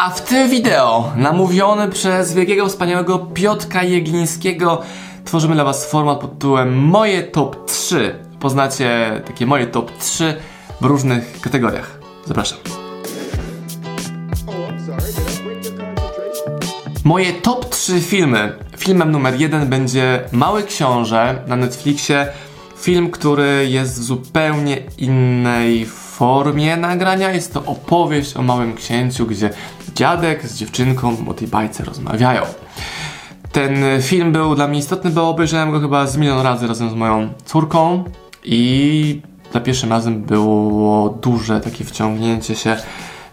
A w tym wideo, namówiony przez wielkiego, wspaniałego Piotka Jeglińskiego, tworzymy dla Was format pod tytułem Moje Top 3. Poznacie takie moje top 3 w różnych kategoriach. Zapraszam. Moje top 3 filmy. Filmem numer jeden będzie Mały Książę na Netflixie. Film, który jest w zupełnie innej formie nagrania. Jest to opowieść o małym księciu, gdzie dziadek z dziewczynką o tej bajce rozmawiają. Ten film był dla mnie istotny, bo obejrzałem go chyba z milion razy razem z moją córką i za pierwszym razem było duże takie wciągnięcie się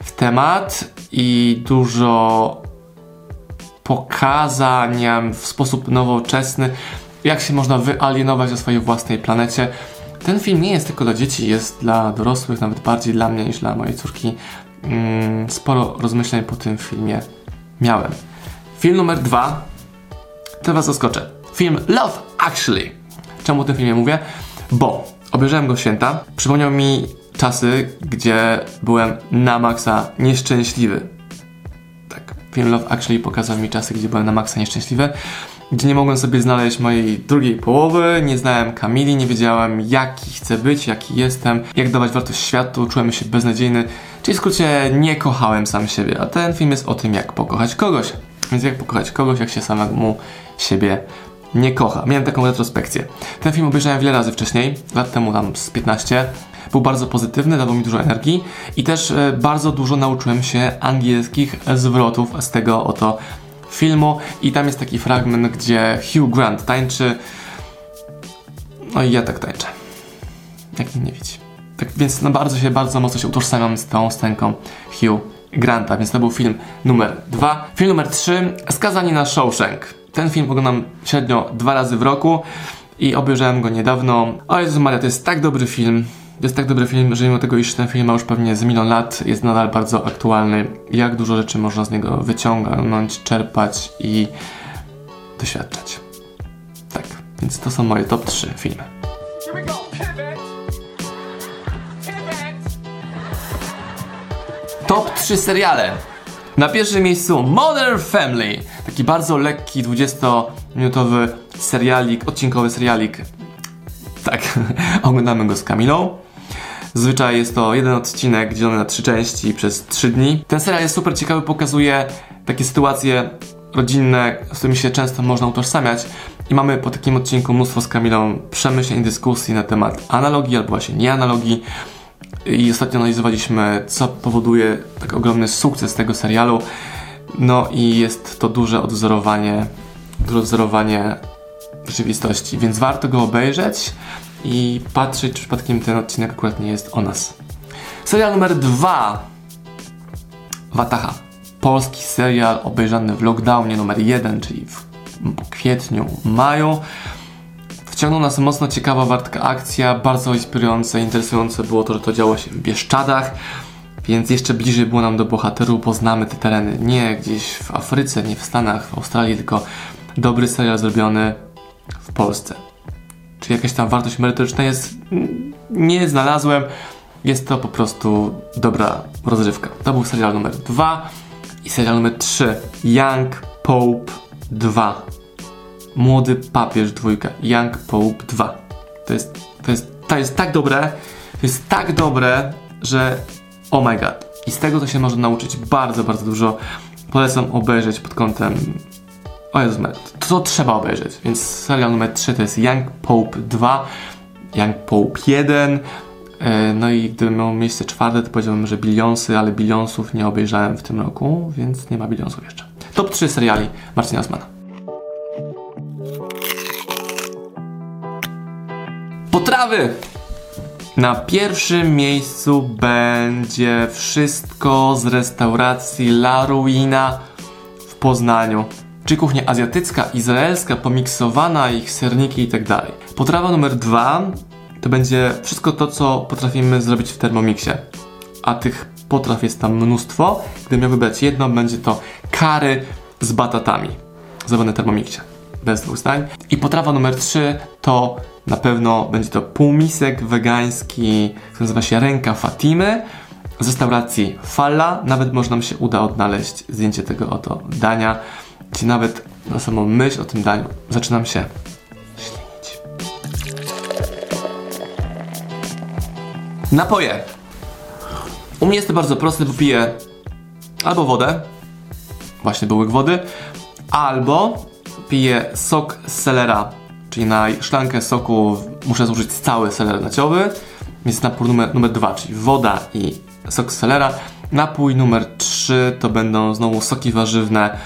w temat i dużo pokazania w sposób nowoczesny, jak się można wyalienować na swojej własnej planecie. Ten film nie jest tylko dla dzieci, jest dla dorosłych, nawet bardziej dla mnie niż dla mojej córki. Mm, Sporo rozmyśleń po tym filmie miałem. Film numer dwa to was zaskoczę. Film Love Actually. Czemu o tym filmie mówię? Bo obejrzałem go święta. Przypomniał mi czasy, gdzie byłem na maksa nieszczęśliwy. Tak, film Love Actually pokazał mi czasy, gdzie byłem na maksa nieszczęśliwy. Gdzie nie mogłem sobie znaleźć mojej drugiej połowy, nie znałem Kamili, nie wiedziałem jaki chcę być, jaki jestem, jak dawać wartość światu, czułem się beznadziejny, czyli w skrócie nie kochałem sam siebie, a ten film jest o tym jak pokochać kogoś. Więc jak pokochać kogoś, jak się samemu siebie nie kocha. Miałem taką retrospekcję. Ten film obejrzałem wiele razy wcześniej, lat temu tam z 15. Był bardzo pozytywny, dawał mi dużo energii i też e, bardzo dużo nauczyłem się angielskich zwrotów z tego oto filmu. I tam jest taki fragment, gdzie Hugh Grant tańczy. No i ja tak tańczę. Jak nie widzi. Tak więc no bardzo się, bardzo mocno się utożsamiam z tą scenką Hugh Granta, więc to był film numer dwa. Film numer trzy, Skazani na Shawshank. Ten film oglądam średnio dwa razy w roku i obejrzałem go niedawno. O Jezus Maria, to jest tak dobry film. To jest tak dobry film, że mimo tego, iż ten film ma już pewnie z milion lat, jest nadal bardzo aktualny. Jak dużo rzeczy można z niego wyciągnąć, czerpać i doświadczać. Tak, więc to są moje top 3 filmy. Top 3 seriale. Na pierwszym miejscu Modern Family. Taki bardzo lekki, 20-minutowy serialik, odcinkowy serialik. Tak, oglądamy go z Kamilą. Zazwyczaj jest to jeden odcinek dzielony na trzy części przez trzy dni. Ten serial jest super ciekawy, pokazuje takie sytuacje rodzinne, z którymi się często można utożsamiać. I mamy po takim odcinku mnóstwo z Kamilą przemyśleń, dyskusji na temat analogii albo właśnie nieanalogii. I ostatnio analizowaliśmy, co powoduje tak ogromny sukces tego serialu. No i jest to duże odwzorowanie, duże odwzorowanie rzeczywistości, więc warto go obejrzeć i patrzeć, czy przypadkiem ten odcinek akurat nie jest o nas. Serial numer dwa. Wataha. Polski serial obejrzany w lockdownie numer jeden, czyli w kwietniu, maju. Wciągnął nas mocno ciekawa, wartka akcja, bardzo inspirujące, interesujące było to, że to działo się w Bieszczadach, więc jeszcze bliżej było nam do bohaterów, bo znamy te tereny nie gdzieś w Afryce, nie w Stanach, w Australii, tylko dobry serial zrobiony w Polsce. Czy jakaś tam wartość merytoryczna jest? Nie znalazłem. Jest to po prostu dobra rozrywka. To był serial numer dwa i serial numer 3. Young Pope 2. Młody papież dwójka. Young Pope 2. To jest, to jest, to jest tak dobre, to jest tak dobre, że oh my god. I z tego to się można nauczyć bardzo, bardzo dużo. Polecam obejrzeć pod kątem o Jezus to, trzeba obejrzeć. Więc serial numer 3 to jest Young Pope 2, Young Pope 1. E, No i gdyby miał miejsce czwarte, to powiedziałbym, że Billionsy, ale Billionsów nie obejrzałem w tym roku, więc nie ma Billionsów jeszcze. Top 3 seriali Marcina Osmana. Potrawy! Na pierwszym miejscu będzie wszystko z restauracji La Ruina w Poznaniu. Czy kuchnia azjatycka, izraelska, pomiksowana, ich serniki i tak dalej. Potrawa numer dwa to będzie wszystko to, co potrafimy zrobić w Thermomixie. A tych potraw jest tam mnóstwo. Gdybym miał wybrać jedno, będzie to kary z batatami. Zrobione w Thermomixie. Bez dwóch. I potrawa numer 3 to na pewno będzie to półmisek wegański, który nazywa się ręka Fatimy. z restauracji Falla. Nawet może nam się uda odnaleźć zdjęcie tego oto dania, gdzie nawet na samą myśl o tym daniu zaczynam się ślinić. Napoje. U mnie jest to bardzo proste, bo piję albo wodę, właśnie był łyk wody, albo piję sok z selera, czyli na szklankę soku muszę zużyć cały seler naciowy, więc napój numer, numer 2, czyli woda i sok z selera. Napój numer 3 to będą znowu soki warzywne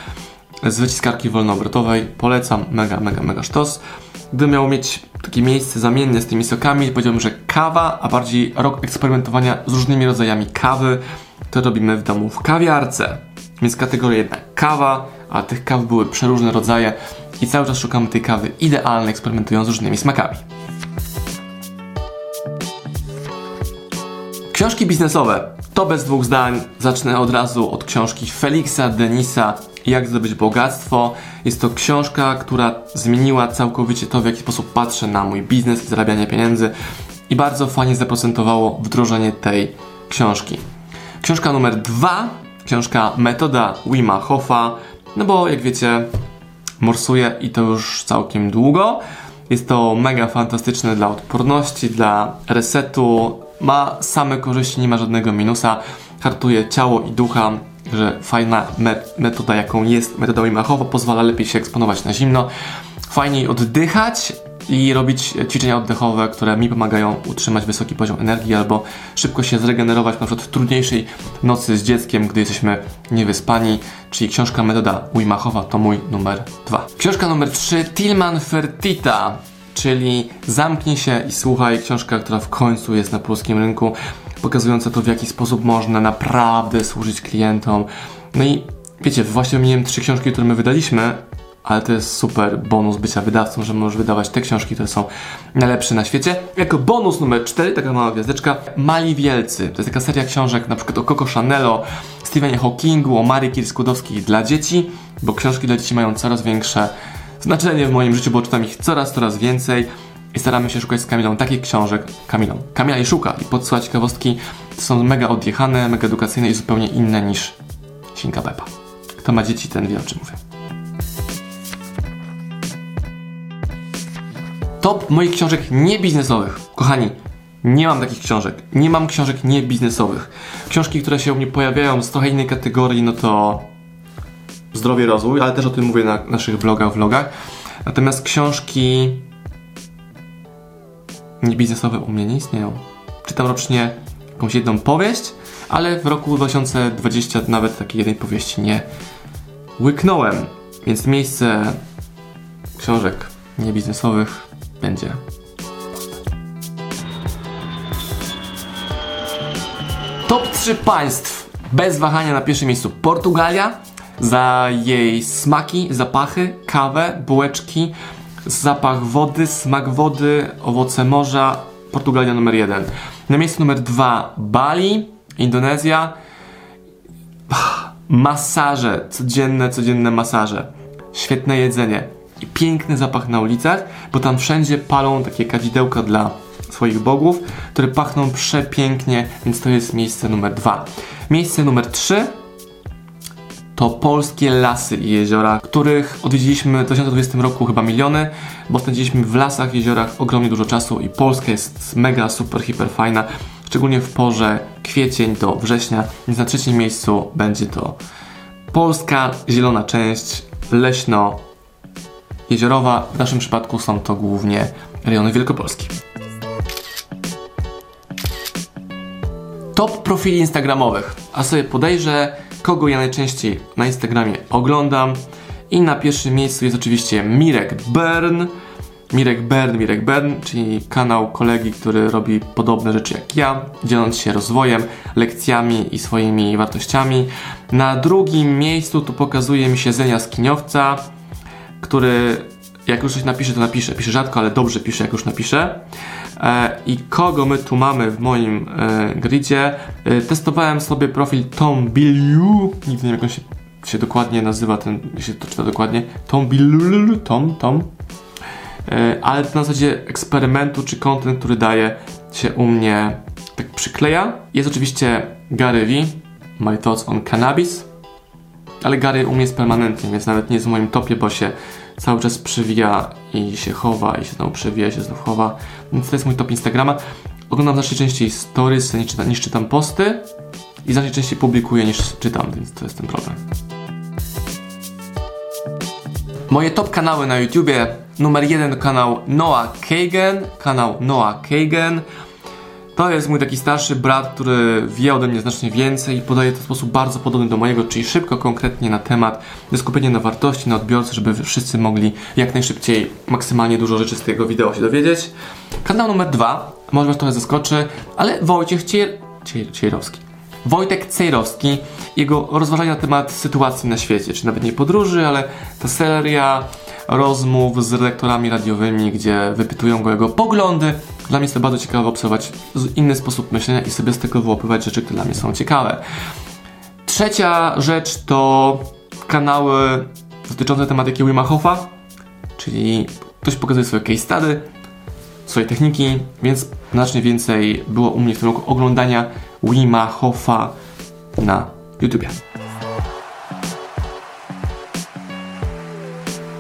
z wyciskarki wolnoobrotowej. Polecam, mega, mega, mega sztos. Gdybym miał mieć takie miejsce zamienne z tymi sokami, powiedziałbym, że kawa, a bardziej rok eksperymentowania z różnymi rodzajami kawy, to robimy w domu w kawiarce. Więc kategoria jedna kawa, a tych kaw były przeróżne rodzaje i cały czas szukamy tej kawy idealnej, eksperymentując z różnymi smakami. Książki biznesowe. To bez dwóch zdań. Zacznę od razu od książki Felixa Denisa Jak zdobyć bogactwo. Jest to książka, która zmieniła całkowicie to, w jaki sposób patrzę na mój biznes i zarabianie pieniędzy i bardzo fajnie zaprocentowało wdrożenie tej książki. Książka numer dwa, książka Metoda Wima Hofa, no bo jak wiecie, morsuję i to już całkiem długo. Jest to mega fantastyczne dla odporności, dla resetu. Ma same korzyści, nie ma żadnego minusa. Hartuje ciało i ducha, że fajna me- metoda, jaką jest metoda Wim Hofa, pozwala lepiej się eksponować na zimno, fajniej oddychać i robić ćwiczenia oddechowe, które mi pomagają utrzymać wysoki poziom energii albo szybko się zregenerować na przykład w trudniejszej nocy z dzieckiem, gdy jesteśmy niewyspani, czyli książka metoda Wima Hofa to mój numer dwa. Książka numer trzy Tilman Fertita, czyli Zamknij się i słuchaj, książka, która w końcu jest na polskim rynku, pokazująca to w jaki sposób można naprawdę służyć klientom. No i wiecie, właśnie wymieniłem trzy książki, które my wydaliśmy, ale to jest super bonus bycia wydawcą, że możesz wydawać te książki, które są najlepsze na świecie. Jako bonus numer 4, taka mała gwiazdeczka, Mali Wielcy. To jest taka seria książek na przykład o Coco Chanelo, Stephenie Hawkingu, o Marii Kier-Skłodowskiej dla dzieci, bo książki dla dzieci mają coraz większe znaczenie w moim życiu, bo czytam ich coraz, coraz więcej i staramy się szukać z Kamilą takich książek, Kamilą, Kamila je szuka i podsyła ciekawostki, to są mega odjechane, mega edukacyjne i zupełnie inne niż Świnka Pepa. Kto ma dzieci, ten wie o czym mówię. Top moich książek niebiznesowych. Kochani, nie mam takich książek. Nie mam książek niebiznesowych. Książki, które się u mnie pojawiają z trochę innej kategorii, no to zdrowie, rozwój, ale też o tym mówię na naszych blogach, vlogach. Natomiast książki niebiznesowe u mnie nie istnieją. Czytam rocznie jakąś jedną powieść, ale w roku 2020 nawet takiej jednej powieści nie łyknąłem. Więc miejsce książek niebiznesowych będzie. Top 3 państw bez wahania na pierwszym miejscu Portugalia za jej smaki, zapachy, kawę, bułeczki, zapach wody, smak wody, owoce morza. Portugalia numer jeden. Na miejscu numer dwa Bali, Indonezja. Masaże, codzienne, codzienne masaże. Świetne jedzenie i piękny zapach na ulicach, bo tam wszędzie palą takie kadzidełka dla swoich bogów, które pachną przepięknie, więc to jest miejsce numer dwa. Miejsce numer trzy to polskie lasy i jeziora, których odwiedziliśmy w 2020 roku chyba miliony, bo spędziliśmy w lasach, jeziorach ogromnie dużo czasu i Polska jest mega, super, hiper fajna, szczególnie w porze kwiecień do września, więc na trzecim miejscu będzie to polska zielona część, leśno jeziorowa. W naszym przypadku są to głównie rejony Wielkopolski. Top profili instagramowych. A sobie podejrzę, kogo ja najczęściej na Instagramie oglądam. I na pierwszym miejscu jest oczywiście Mirek Bern. Mirek Bern, Mirek Bern, czyli kanał kolegi, który robi podobne rzeczy jak ja, dzieląc się rozwojem, lekcjami i swoimi wartościami. Na drugim miejscu tu pokazuje mi się Zenia Skiniowca, który jak już coś napisze, to napisze. Pisze rzadko, ale dobrze pisze, jak już napisze. E, I kogo my tu mamy w moim e, gridzie? E, testowałem sobie profil Tom Billu. Nigdy nie wiem, jak on się, się dokładnie nazywa, ten, się to czyta dokładnie. Tom Billu, Tom, Tom. Ale to na zasadzie eksperymentu czy content, który daje się u mnie tak przykleja. Jest oczywiście Gary V, My Thoughts on Cannabis. Ale Gary u mnie jest permanentnie, więc nawet nie jest w moim topie, bo się cały czas przewija i się chowa, i się znowu przewija, i się znów chowa. Więc to jest mój top Instagrama. Oglądam znacznie częściej stories niż czytam, niż czytam posty i znacznie częściej publikuję niż czytam, więc to jest ten problem. Moje top kanały na YouTubie. Numer jeden kanał Noah Kagan. Kanał Noah Kagan. To jest mój taki starszy brat, który wie ode mnie znacznie więcej i podaje to w sposób bardzo podobny do mojego, czyli szybko, konkretnie na temat, skupienie na wartości, na odbiorcy, żeby wszyscy mogli jak najszybciej maksymalnie dużo rzeczy z tego wideo się dowiedzieć. Kanał numer dwa, może was trochę zaskoczy, ale Wojciech Cier... Cier... Cierowski. Wojtek Cejrowski, jego rozważania na temat sytuacji na świecie, czy nawet nie podróży, ale ta seria rozmów z redaktorami radiowymi, gdzie wypytują go jego poglądy. Dla mnie jest to bardzo ciekawe obserwować inny sposób myślenia i sobie z tego wyłapywać rzeczy, które dla mnie są ciekawe. Trzecia rzecz to kanały dotyczące tematyki Wima Hofa, czyli ktoś pokazuje swoje case study, swoje techniki, więc znacznie więcej było u mnie w tym roku oglądania Wima Hofa na YouTubie.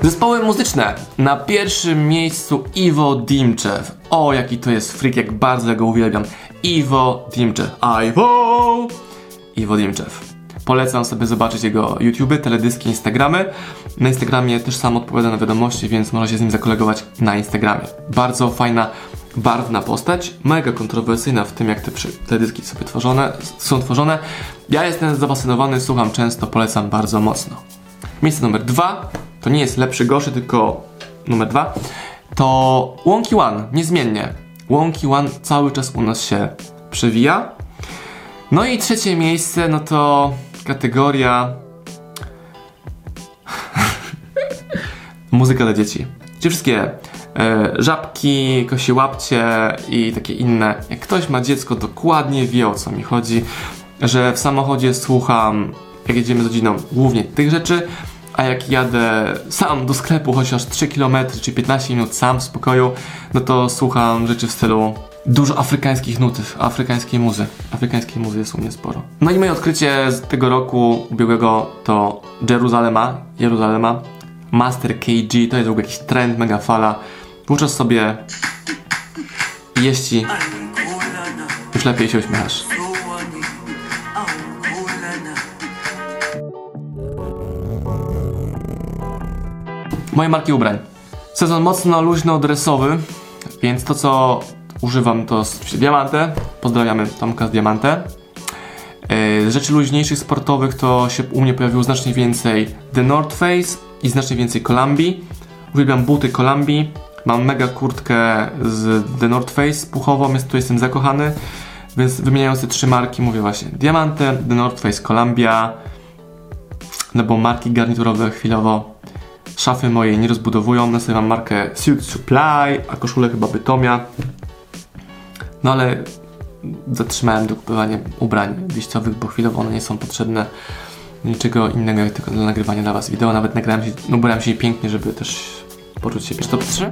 Zespoły muzyczne. Na pierwszym miejscu Iwo Dimczew. O, jaki to jest freak, jak bardzo go uwielbiam. Iwo Dimczew. Iwo! Iwo Dimczew. Polecam sobie zobaczyć jego YouTube, teledyski, Instagramy. Na Instagramie też sam odpowiada na wiadomości, więc można się z nim zakolegować na Instagramie. Bardzo fajna, barwna postać, mega kontrowersyjna w tym, jak te teledyski sobie tworzone, są tworzone. Ja jestem zafascynowany, słucham często, polecam bardzo mocno. Miejsce numer dwa, to nie jest lepszy, gorszy, tylko numer dwa, to Wonky One, niezmiennie. Wonky One cały czas u nas się przewija. No i trzecie miejsce, no to kategoria muzyka dla dzieci. Czy wszystkie e, żabki, kosie łapcie i takie inne. Jak ktoś ma dziecko, dokładnie wie o co mi chodzi, że w samochodzie słucham, jak jedziemy z rodziną, głównie tych rzeczy, a jak jadę sam do sklepu, chociaż 3 km czy 15 minut sam w spokoju, no to słucham rzeczy w stylu dużo afrykańskich nutów, afrykańskiej muzy. Afrykańskiej muzy jest u mnie sporo. No i moje odkrycie z tego roku ubiegłego to Jeruzalema, Jeruzalema, Master KG, to jest w ogóle jakiś trend, mega fala. Włóczasz sobie jeści, już lepiej się uśmiechasz. Moje marki ubrań. Sezon mocno luźno-dresowy, więc to co używam to z Diamante. Pozdrawiamy Tomka z Diamante. Rzeczy luźniejszych, sportowych to się u mnie pojawiło znacznie więcej The North Face i znacznie więcej Columbi. Uwielbiam buty Columbi. Mam mega kurtkę z The North Face puchową, jest, tu jestem zakochany. Więc wymieniając te trzy marki, mówię właśnie Diamante, The North Face, Columbia, no bo marki garniturowe chwilowo szafy moje nie rozbudowują. Mam markę Suit Supply, a koszulę chyba Bytomia. No ale zatrzymałem dokupywanie ubrań wyjściowych, bo chwilowo one nie są potrzebne. Niczego innego jak tylko dla nagrywania dla Was wideo. Nawet nagrałem się, no ubrałem się pięknie, żeby też poczuć się 3.